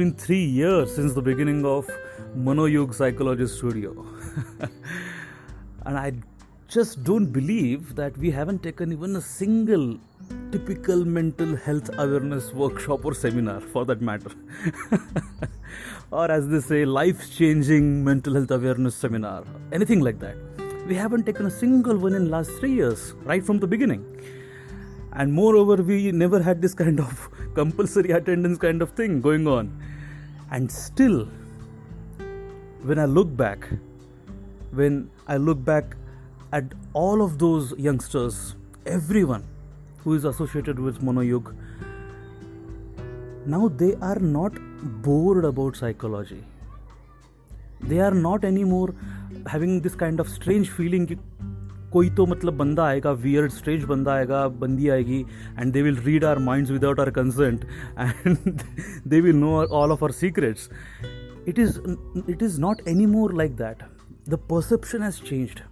been three years since the beginning of ManoYug Psychology Studio. and I just don't believe that we haven't taken even a single typical mental health awareness workshop or seminar for that matter. or as they say, life changing mental health awareness seminar, anything like that. We haven't taken a single one in last three years, right from the beginning. And moreover, we never had this kind of compulsory attendance kind of thing going on. And still, when I look back, when I look back at all of those youngsters, everyone who is associated with ManoYug, now they are not bored about psychology. They are not anymore having this kind of strange feeling कोई तो मतलब बंदा आएगा wear strange बंदा आएगा, बंदी आएगी and they will read our minds without our consent and they will know all of our secrets it is it is not any more like that the perception has change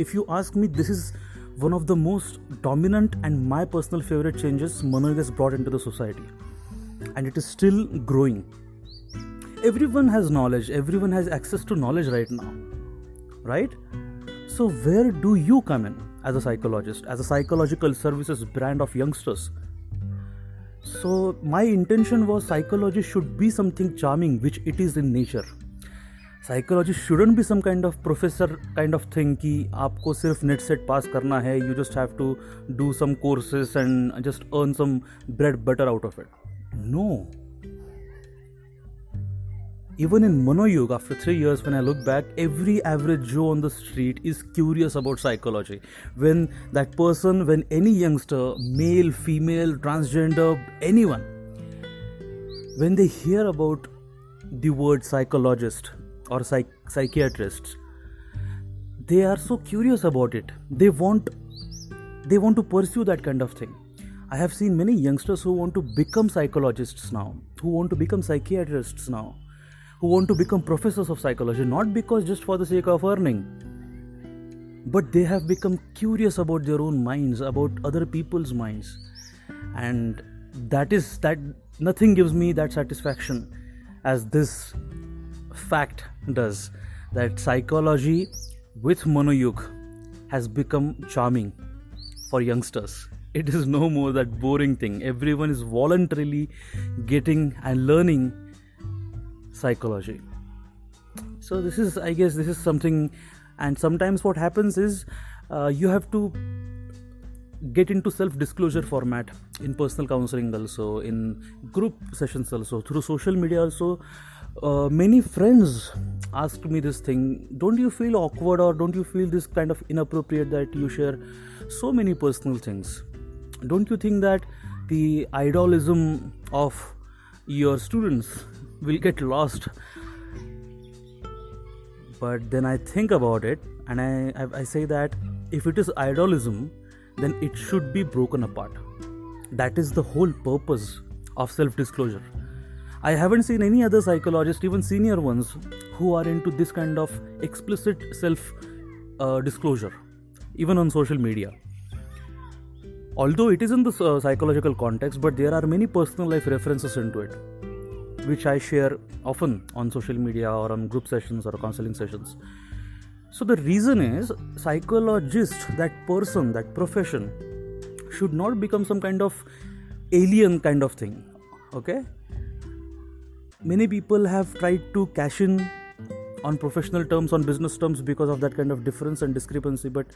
if you ask me this is one of the most dominant and my personal favourite changes Manoj is broad into the society and it is still growing everyone has knowledge everyone has access to knowledge right now right so, where do you come in as a psychologist, as a psychological services brand of youngsters? So, my intention was psychology should be something charming, which it is in nature. Psychology shouldn't be some kind of professor kind of thing कि आपको सिर्फ NET SET pass करना है you just have to do some courses and just earn some bread butter out of it no even in ManoYug, after three years, when I look back, every average Joe on the street is curious about psychology. When that person, when any youngster, male, female, transgender, anyone, when they hear about the word psychologist or psych- psychiatrist, they are so curious about it. They want, they want to pursue that kind of thing. I have seen many youngsters who want to become psychologists now, who want to become psychiatrists now who want to become professors of psychology not because just for the sake of earning but they have become curious about their own minds about other people's minds. And that is that nothing gives me that satisfaction as this fact does that psychology with ManoYug has become charming for youngsters. It is no more that boring thing. Everyone is voluntarily getting and learning psychology. So this is i guess this is something and sometimes what happens is uh, you have to get into self disclosure format in personal counseling also in group sessions also through social media also. Uh, many friends asked me this thing don't you feel awkward or don't you feel this kind of inappropriate that you share so many personal things? Don't you think that the idolism of your students will get lost. But then i think about it and I, I, I say that if it is idolism then it should be broken apart. That is the whole purpose of self disclosure i haven't seen any other psychologist even senior ones who are into this kind of explicit self uh, disclosure even on social media. Although it is in the uh, psychological context but there are many personal life references into it which I share often on social media or on group sessions or counseling sessions. So, the reason is psychologist, that person, that profession, should not become some kind of alien kind of thing. Okay? Many people have tried to cash in on professional terms, on business terms, because of that kind of difference and discrepancy. But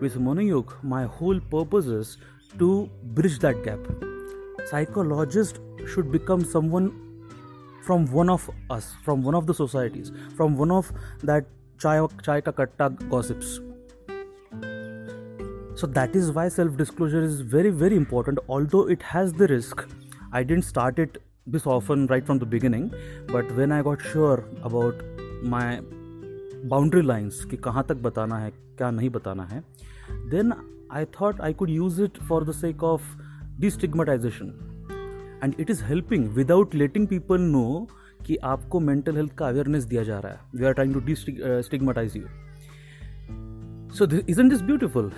with ManoYug, my whole purpose is to bridge that gap. Psychologist should become someone from one of us from one of the societies from one of that chai chai का कट्टा gossips so that is why self disclosure is very very important although it has the risk I didn't start it this often right from the beginning but when I got sure about my boundary lines कि कहाँ तक बताना है, क्या नहीं बताना है then I thought I could use it for the sake of destigmatization and it is helping without letting people know कि आपको मेंटल हेल्थ का अवेयरनेस दिया जा रहा है। We are trying to destigmatize you so is this beautiful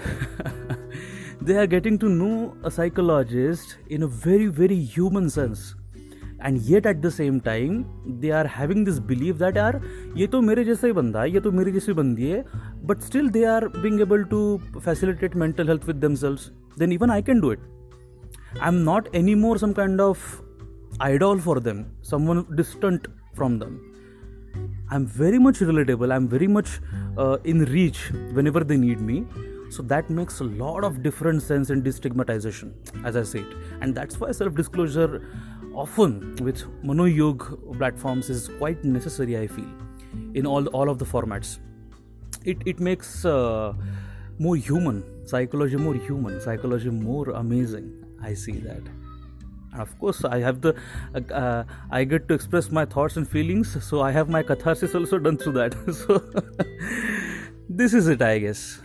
they are getting to know a psychologist in a very very human sense. And yet at the same time they are having this believe that यार, ये तो मेरे जैसा ही बंदा है, ये तो मेरी जैसी बंदी है but still they are being able to facilitate mental health with themselves then even I can do it I'm not anymore some kind of idol for them, someone distant from them. I'm very much relatable, I'm very much uh, in reach whenever they need me. So that makes a lot of different sense in destigmatization, as I said. And that's why self disclosure often with ManoYug platforms is quite necessary, I feel, in all, all of the formats. It, it makes uh, more human, psychology more human, psychology more amazing i see that. And of course i have the uh, i get to express my thoughts and feelings so i have my catharsis also done through that. So this is it i guess